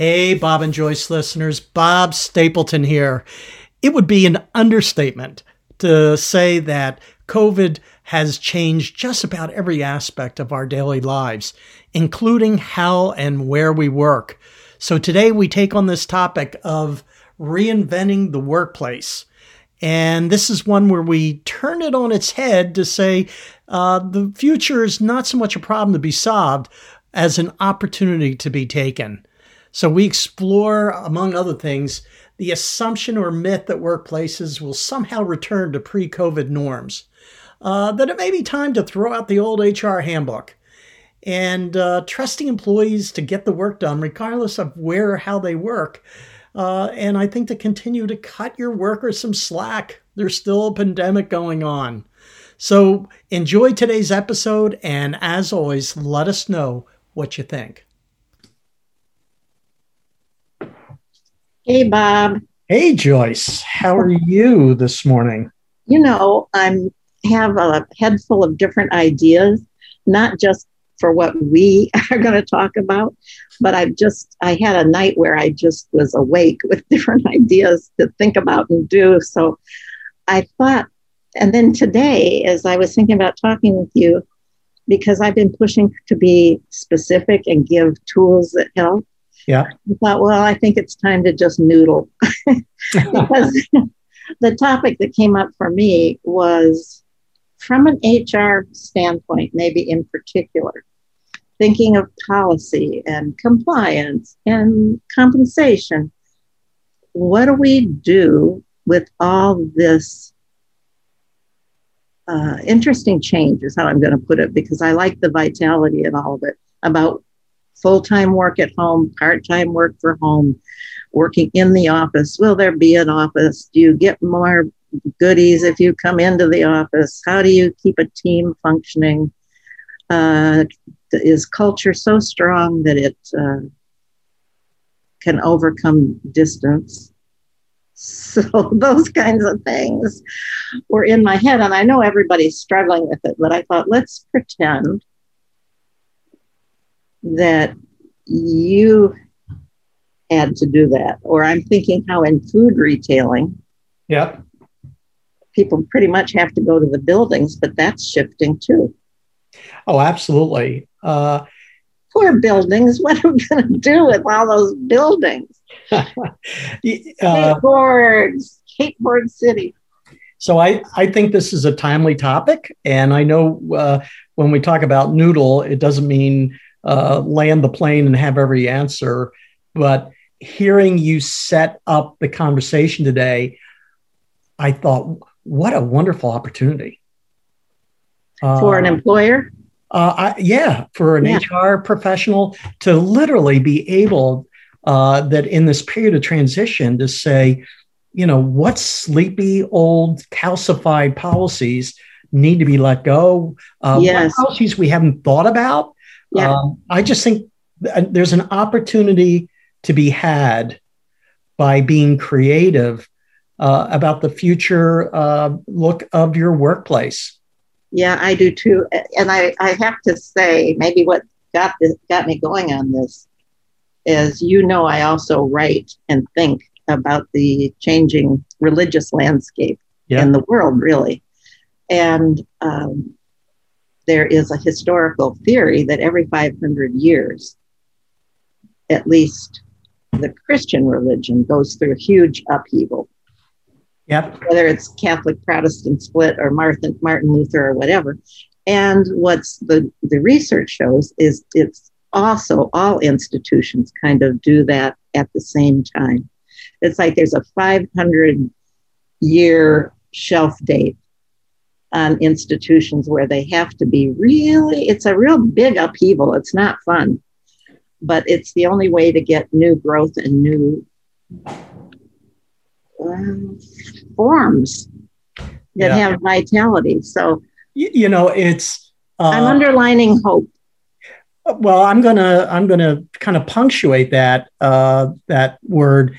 Hey, Bob and Joyce listeners, Bob Stapleton here. It would be an understatement to say that COVID has changed just about every aspect of our daily lives, including how and where we work. So today we take on this topic of reinventing the workplace. And this is one where we turn it on its head to say uh, the future is not so much a problem to be solved as an opportunity to be taken. So we explore, among other things, the assumption or myth that workplaces will somehow return to pre COVID norms, uh, that it may be time to throw out the old HR handbook, and uh, trusting employees to get the work done regardless of where or how they work. Uh, and I think to continue to cut your workers some slack. There's still a pandemic going on. So enjoy today's episode, and as always, let us know what you think. Hey, Bob. Hey, Joyce. How are you this morning? You know, I'm have a head full of different ideas, not just for what we are going to talk about, but I've just I had a night where I just was awake with different ideas to think about and do. So I thought, and then today, as I was thinking about talking with you, because I've been pushing to be specific and give tools that help. Yeah. I thought, well, I think it's time to just noodle. because the topic that came up for me was from an HR standpoint, maybe in particular, thinking of policy and compliance and compensation. What do we do with all this uh, interesting change, is how I'm going to put it, because I like the vitality in all of it about full time work at home, part time work for home, working in the office. Will there be an office? Do you get more goodies if you come into the office? How do you keep a team functioning? Uh, is culture so strong that it uh, can overcome distance? So, those kinds of things were in my head. And I know everybody's struggling with it, but I thought, let's pretend that you had to do that. Or I'm thinking how in food retailing, yeah, people pretty much have to go to the buildings, but that's shifting too. Oh, absolutely. Uh, Poor buildings. What are we going to do with all those buildings? uh, skateboards, skateboard city. So I, I think this is a timely topic, and I know uh, when we talk about noodle, it doesn't mean uh, land the plane and have every answer. But hearing you set up the conversation today, I thought, what a wonderful opportunity. For an employer? Uh, I, yeah, for an yeah. HR professional to literally be able uh, that in this period of transition to say, you know, what sleepy old calcified policies need to be let go? Uh, yes. What policies we haven't thought about yeah. Um, I just think there's an opportunity to be had by being creative uh, about the future uh, look of your workplace. Yeah, I do too. And I, I have to say, maybe what got this, got me going on this is, you know, I also write and think about the changing religious landscape yeah. in the world, really. And um, there is a historical theory that every 500 years, at least the Christian religion goes through a huge upheaval. Yep. Whether it's Catholic Protestant split or Martin, Martin Luther or whatever. And what's the, the research shows is it's also all institutions kind of do that at the same time. It's like there's a 500 year shelf date on institutions where they have to be really, it's a real big upheaval. It's not fun, but it's the only way to get new growth and new um, forms that yeah. have vitality. So, you know, it's. Uh, I'm underlining hope. Well, I'm gonna I'm gonna kind of punctuate that uh, that word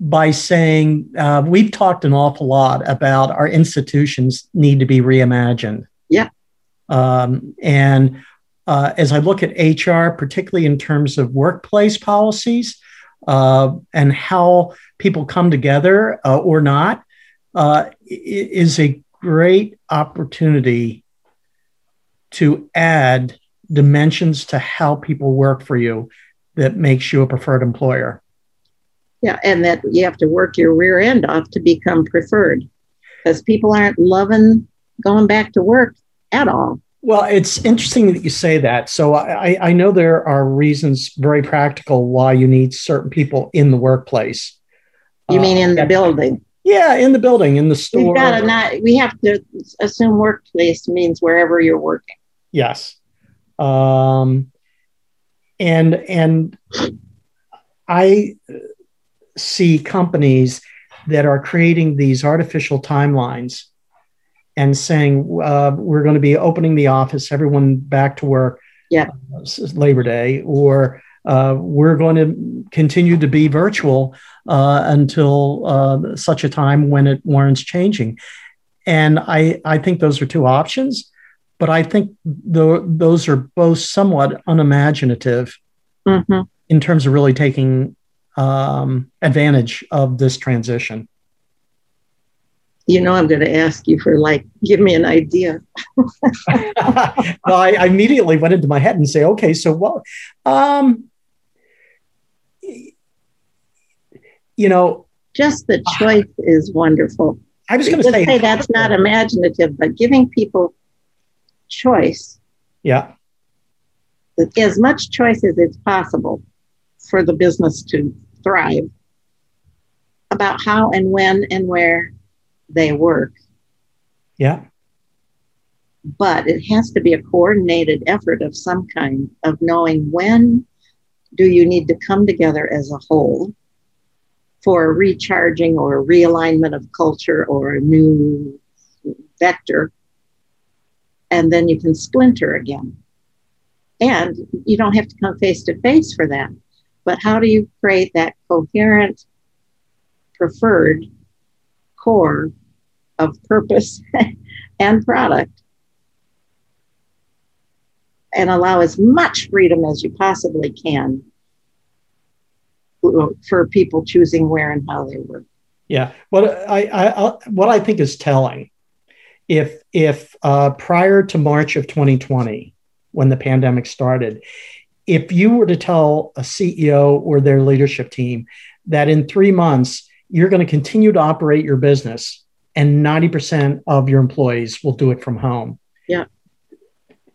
by saying uh, we've talked an awful lot about our institutions need to be reimagined. Yeah. Um, and uh, as I look at HR, particularly in terms of workplace policies, uh, and how people come together uh, or not uh, is a great opportunity to add dimensions to how people work for you that makes you a preferred employer. Yeah, and that you have to work your rear end off to become preferred because people aren't loving going back to work at all. Well, it's interesting that you say that. So I, I know there are reasons, very practical, why you need certain people in the workplace. You mean in the uh, building? Yeah, in the building, in the store. We've got to not. We have to assume workplace means wherever you're working. Yes, um, and and I see companies that are creating these artificial timelines and saying uh, we're going to be opening the office, everyone back to work, yeah, uh, Labor Day, or uh, we're going to continue to be virtual uh, until uh, such a time when it warrants changing. And I, I think those are two options, but I think those are both somewhat unimaginative mm-hmm. in terms of really taking um, advantage of this transition. You know, I'm going to ask you for like, give me an idea. well, I, I, immediately went into my head and say, okay, so what? Um, you know, just the choice uh, is wonderful. I was going to say, say that's not imaginative, but giving people choice. Yeah. As much choice as it's possible for the business to thrive about how and when and where they work. Yeah. But it has to be a coordinated effort of some kind of knowing when do you need to come together as a whole for recharging or realignment of culture or a new vector. And then you can splinter again. And you don't have to come face to face for that. But how do you create that coherent, preferred core of purpose and product and allow as much freedom as you possibly can for people choosing where and how they work. Yeah, what I, I what I think is telling, if if uh, prior to March of 2020, when the pandemic started, if you were to tell a CEO or their leadership team that in three months you're going to continue to operate your business and 90% of your employees will do it from home. Yeah.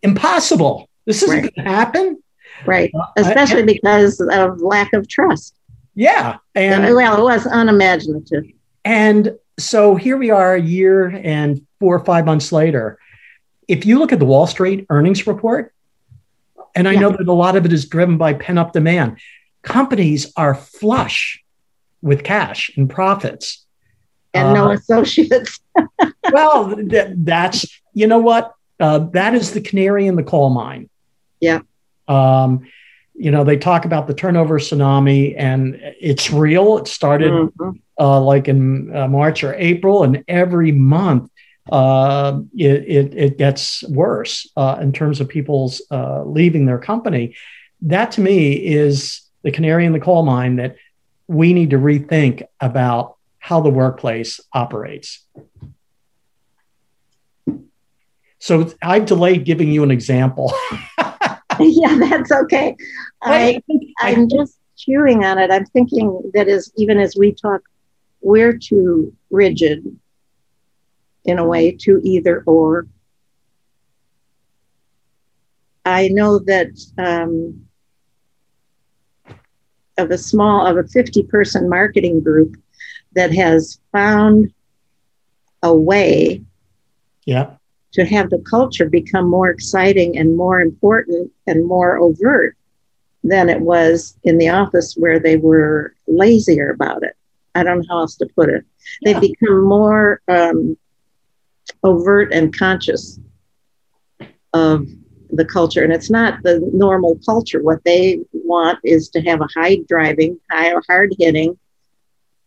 Impossible. This isn't right. going to happen. Right. Uh, Especially uh, because of lack of trust. Yeah. And well, it was unimaginative. And so here we are a year and four or five months later. If you look at the Wall Street earnings report, and I yeah. know that a lot of it is driven by pent up demand, companies are flush with cash and profits. And uh, no associates. well, th- that's, you know what? Uh, that is the canary in the coal mine. Yeah. Um, you know, they talk about the turnover tsunami, and it's real. It started mm-hmm. uh, like in uh, March or April, and every month uh, it, it, it, gets worse uh, in terms of people's uh, leaving their company. That to me is the canary in the coal mine that we need to rethink about how the workplace operates. So I've delayed giving you an example. yeah, that's okay. I, I'm just chewing on it. I'm thinking that is even as we talk, we're too rigid in a way, to either or. I know that um, of a small, of a 50 person marketing group that has found a way yeah to have the culture become more exciting and more important and more overt than it was in the office where they were lazier about it. I don't know how else to put it. Yeah. They've become more um, overt and conscious of the culture. And it's not the normal culture. What they want is to have a high driving, high hard hitting,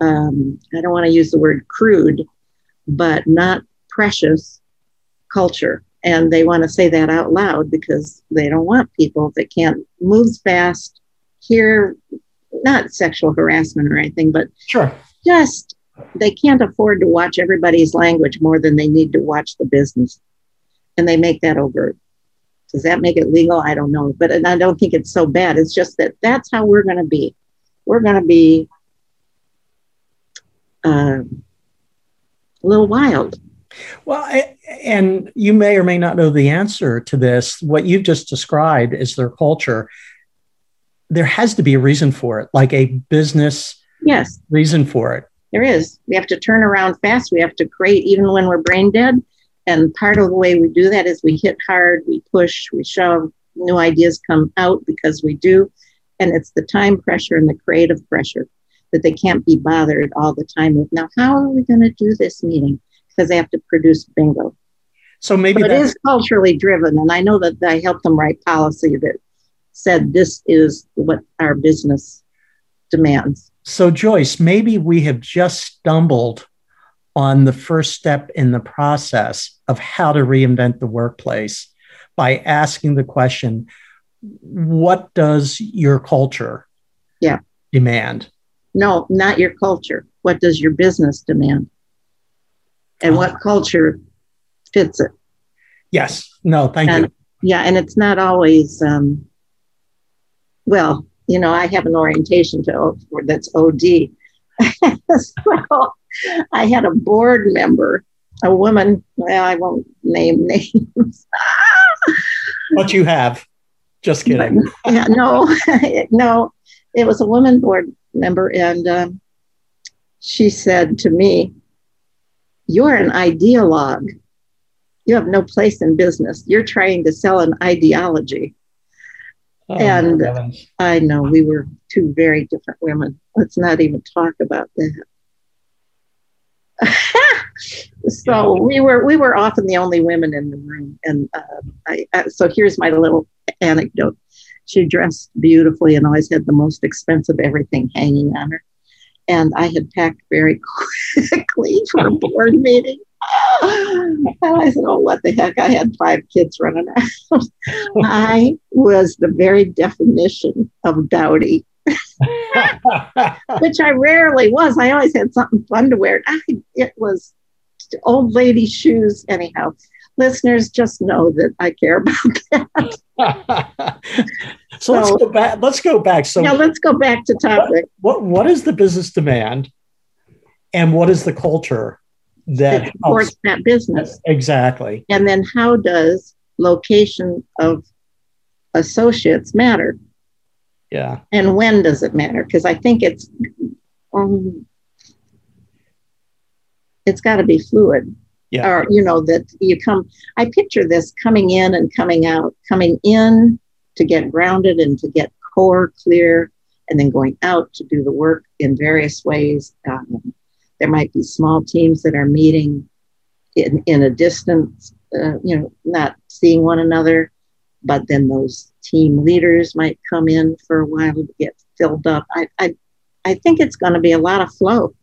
um, I don't want to use the word crude, but not precious culture. And they want to say that out loud because they don't want people that can't move fast, hear not sexual harassment or anything, but sure, just they can't afford to watch everybody's language more than they need to watch the business, and they make that overt. Does that make it legal? I don't know, but and I don't think it's so bad. It's just that that's how we're going to be. We're going to be uh, a little wild. Well, I, and you may or may not know the answer to this. What you've just described is their culture. There has to be a reason for it, like a business yes reason for it. There is. We have to turn around fast. We have to create, even when we're brain dead. And part of the way we do that is we hit hard, we push, we shove, new ideas come out because we do. And it's the time pressure and the creative pressure that they can't be bothered all the time with. Now, how are we going to do this meeting? Because they have to produce bingo. So maybe it is culturally driven. And I know that I helped them write policy that said this is what our business demands. So, Joyce, maybe we have just stumbled on the first step in the process of how to reinvent the workplace by asking the question what does your culture yeah. demand? No, not your culture. What does your business demand? And what uh-huh. culture fits it? Yes. No, thank and, you. Yeah, and it's not always um, well, you know, I have an orientation to that's OD. so I had a board member, a woman, well, I won't name names. what you have. Just kidding. yeah, no, no, it was a woman board member, and um, she said to me, You're an ideologue. You have no place in business. You're trying to sell an ideology. Oh, and I know we were two very different women. Let's not even talk about that. so yeah. we were we were often the only women in the room, and uh, I, uh, so here's my little anecdote. She dressed beautifully and always had the most expensive everything hanging on her. And I had packed very quickly for a board meeting. And I said, Oh, what the heck? I had five kids running around. I was the very definition of dowdy. which I rarely was. I always had something fun to wear. I, it was old lady shoes, anyhow. Listeners, just know that I care about that. so, so, let's go back. Let's go back. So yeah, let's go back to topic. What, what, what is the business demand, and what is the culture that, that supports that business? Exactly. And then how does location of associates matter? Yeah. And when does it matter? Because I think it's um, it's got to be fluid. Yeah. Or you know that you come. I picture this coming in and coming out. Coming in to get grounded and to get core clear, and then going out to do the work in various ways. Um, there might be small teams that are meeting in, in a distance, uh, you know, not seeing one another, but then those team leaders might come in for a while to get filled up. I, I, I think it's going to be a lot of flow.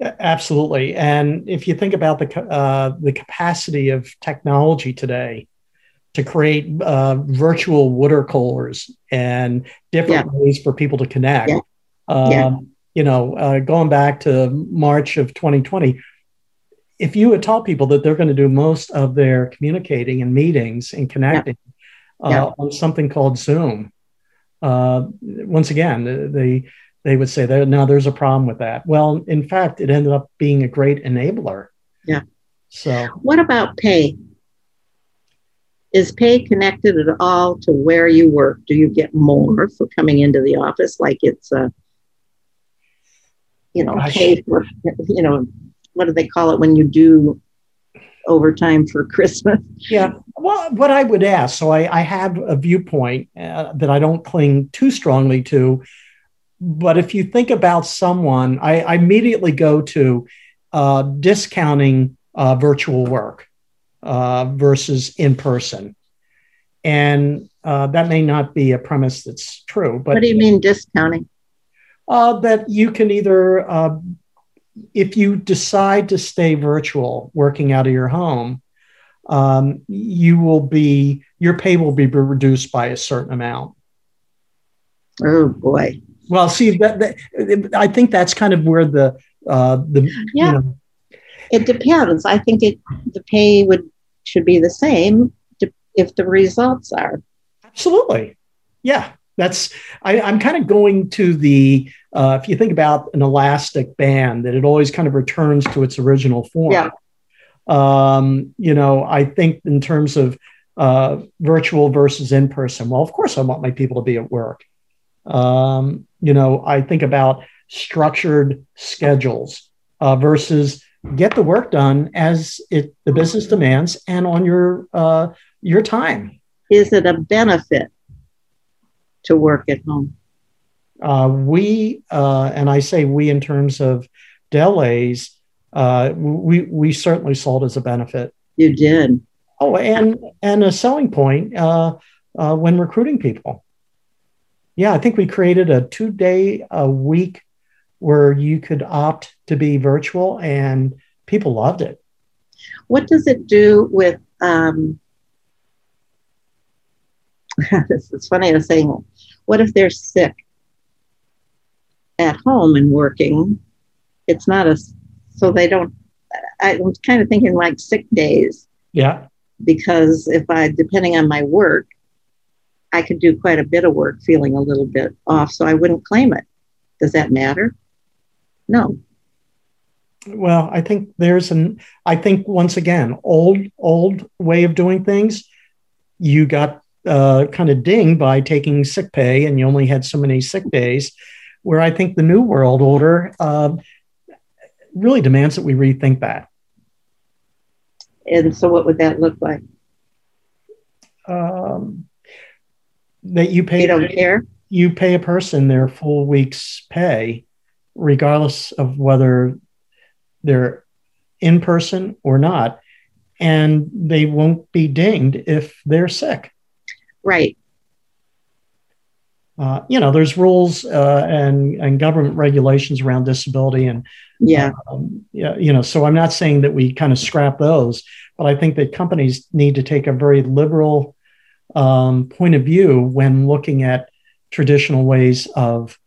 Absolutely, and if you think about the uh, the capacity of technology today to create uh, virtual water coolers and different yeah. ways for people to connect, yeah. Um, yeah. You know, uh, going back to March of 2020, if you had told people that they're going to do most of their communicating and meetings and connecting yeah. Uh, on something called Zoom. Uh, once again, they they would say that now there's a problem with that. Well, in fact, it ended up being a great enabler. Yeah. So, what about pay? Is pay connected at all to where you work? Do you get more for coming into the office? Like it's a, you know, Gosh. pay for, you know, what do they call it when you do overtime for Christmas. Yeah. Well, what I would ask, so I, I have a viewpoint uh, that I don't cling too strongly to, but if you think about someone, I, I immediately go to uh, discounting uh, virtual work uh, versus in person. And uh, that may not be a premise that's true. But what do you mean discounting? Uh, that you can either uh, if you decide to stay virtual, working out of your home, um, you will be your pay will be reduced by a certain amount. Oh boy! Well, see that, that I think that's kind of where the uh, the yeah. You know, it depends. I think it the pay would should be the same if the results are. Absolutely, yeah. That's I, am kind of going to the uh, if you think about an elastic band that it always kind of returns to its original form. Yeah. Um, you know, I think in terms of uh, virtual versus in person. Well, of course, I want my people to be at work. Um, you know, I think about structured schedules uh, versus get the work done as it the business demands and on your uh, your time. Is it a benefit to work at home? Uh, we uh, and I say we in terms of Delhaize. Uh, we we certainly saw it as a benefit. You did. Oh, and and a selling point uh, uh, when recruiting people. Yeah, I think we created a two day a week where you could opt to be virtual, and people loved it. What does it do with? Um, this is funny. I was saying, what if they're sick at home and working? It's not a so they don't. I was kind of thinking like sick days. Yeah because if I, depending on my work, I could do quite a bit of work feeling a little bit off, so I wouldn't claim it. Does that matter? No. Well, I think there's an, I think once again, old, old way of doing things. You got uh, kind of ding by taking sick pay and you only had so many sick days. Where I think the new world order uh, really demands that we rethink that. And so, what would that look like? Um, that you pay. Don't care. You pay a person their full week's pay, regardless of whether they're in person or not, and they won't be dinged if they're sick. Right. Uh, you know, there's rules uh, and and government regulations around disability and yeah. Um, yeah, you know, so I'm not saying that we kind of scrap those, but I think that companies need to take a very liberal um, point of view when looking at traditional ways of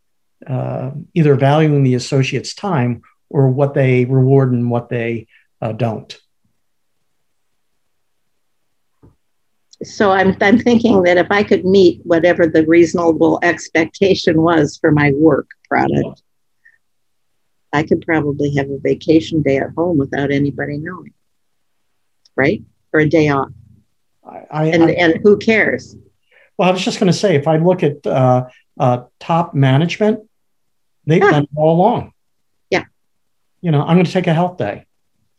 uh, either valuing the associate's time or what they reward and what they uh, don't. So I'm, I'm thinking that if I could meet whatever the reasonable expectation was for my work product, I could probably have a vacation day at home without anybody knowing, right? Or a day off. I, I, and, I, and who cares? Well, I was just going to say, if I look at uh, uh, top management, they've yeah. done it all along. Yeah. You know, I'm going to take a health day.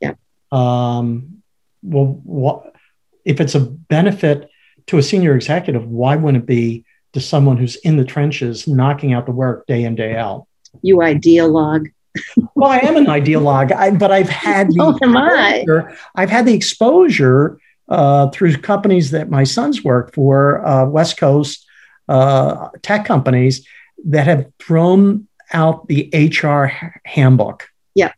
Yeah. Um, well, what if it's a benefit to a senior executive? Why wouldn't it be to someone who's in the trenches, knocking out the work day in day out? You ideologue well, I am an ideologue, I, but I've had the oh, am I? I've had the exposure uh, through companies that my sons work for, uh, West Coast uh, tech companies that have thrown out the HR handbook. Yeah,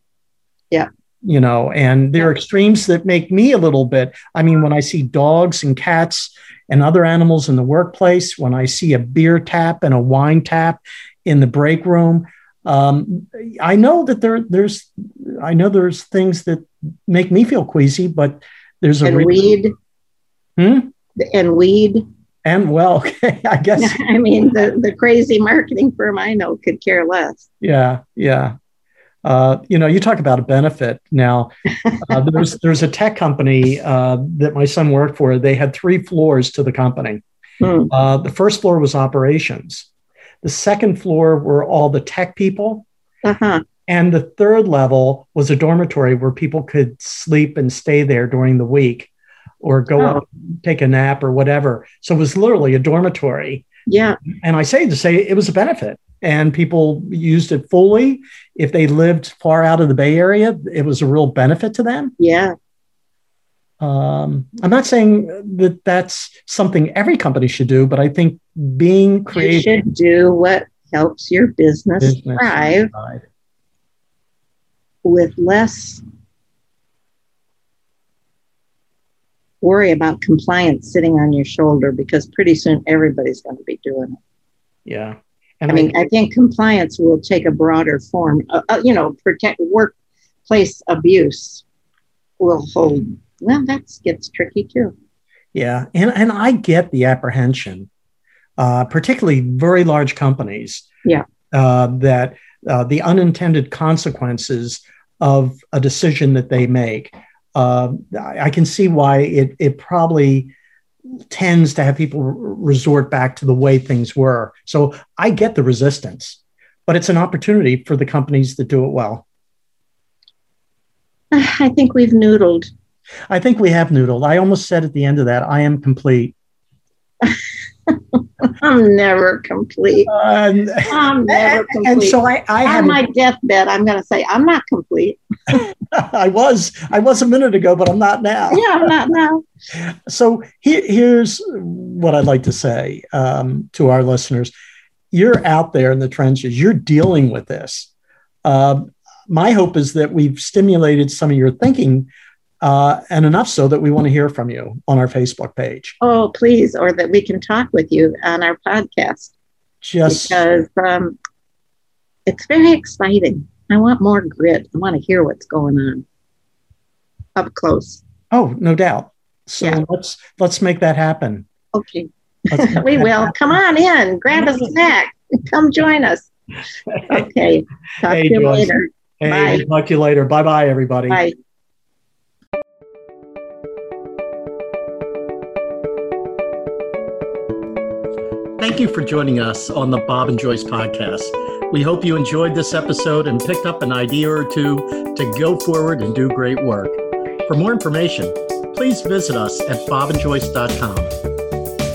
yeah. You know, and there are extremes that make me a little bit. I mean, when I see dogs and cats and other animals in the workplace, when I see a beer tap and a wine tap in the break room, um, I know that there there's I know there's things that make me feel queasy, but there's a and weed. Hmm? And weed. And well, okay, I guess. I mean, the, the crazy marketing firm I know could care less. Yeah, yeah. Uh, you know, you talk about a benefit. Now, uh, there's there's a tech company uh, that my son worked for. They had three floors to the company. Hmm. Uh, the first floor was operations. The second floor were all the tech people. Uh-huh. And the third level was a dormitory where people could sleep and stay there during the week or go oh. up, take a nap or whatever. So it was literally a dormitory. Yeah. And I say to say it was a benefit and people used it fully. If they lived far out of the Bay Area, it was a real benefit to them. Yeah. Um, I'm not saying that that's something every company should do, but I think being creative you should do what helps your business, business thrive with less worry about compliance sitting on your shoulder because pretty soon everybody's going to be doing it. Yeah. And I mean, I, I think compliance will take a broader form. Uh, uh, you know, protect workplace abuse will hold. Well, that gets tricky too. Yeah, and and I get the apprehension, uh, particularly very large companies. Yeah, uh, that uh, the unintended consequences of a decision that they make. Uh, I can see why it it probably tends to have people resort back to the way things were. So I get the resistance, but it's an opportunity for the companies that do it well. I think we've noodled. I think we have noodled. I almost said at the end of that, I am complete. I'm never complete. Uh, I'm never complete. And so I, I on my deathbed, I'm going to say I'm not complete. I was, I was a minute ago, but I'm not now. Yeah, I'm not now. so here, here's what I'd like to say um, to our listeners: You're out there in the trenches. You're dealing with this. Uh, my hope is that we've stimulated some of your thinking uh, and enough so that we want to hear from you on our Facebook page. Oh, please, or that we can talk with you on our podcast. Just because um, it's very exciting. I want more grit. I want to hear what's going on up close. Oh, no doubt. So yeah. let's let's make that happen. Okay, we will. Happen. Come on in, grab a snack, come join us. Okay, talk hey, to you Joyce. later. Hey, bye. talk to you later. Bye, bye, everybody. Bye. Thank you for joining us on the Bob and Joyce podcast. We hope you enjoyed this episode and picked up an idea or two to go forward and do great work. For more information, please visit us at bobandjoyce.com.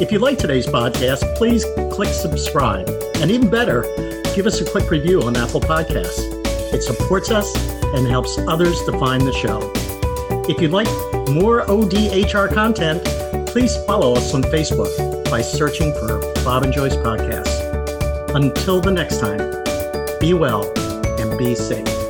If you like today's podcast, please click subscribe. And even better, give us a quick review on Apple Podcasts. It supports us and helps others to find the show. If you'd like more ODHR content, please follow us on Facebook by searching for Bob and Joyce Podcast. Until the next time, be well and be safe.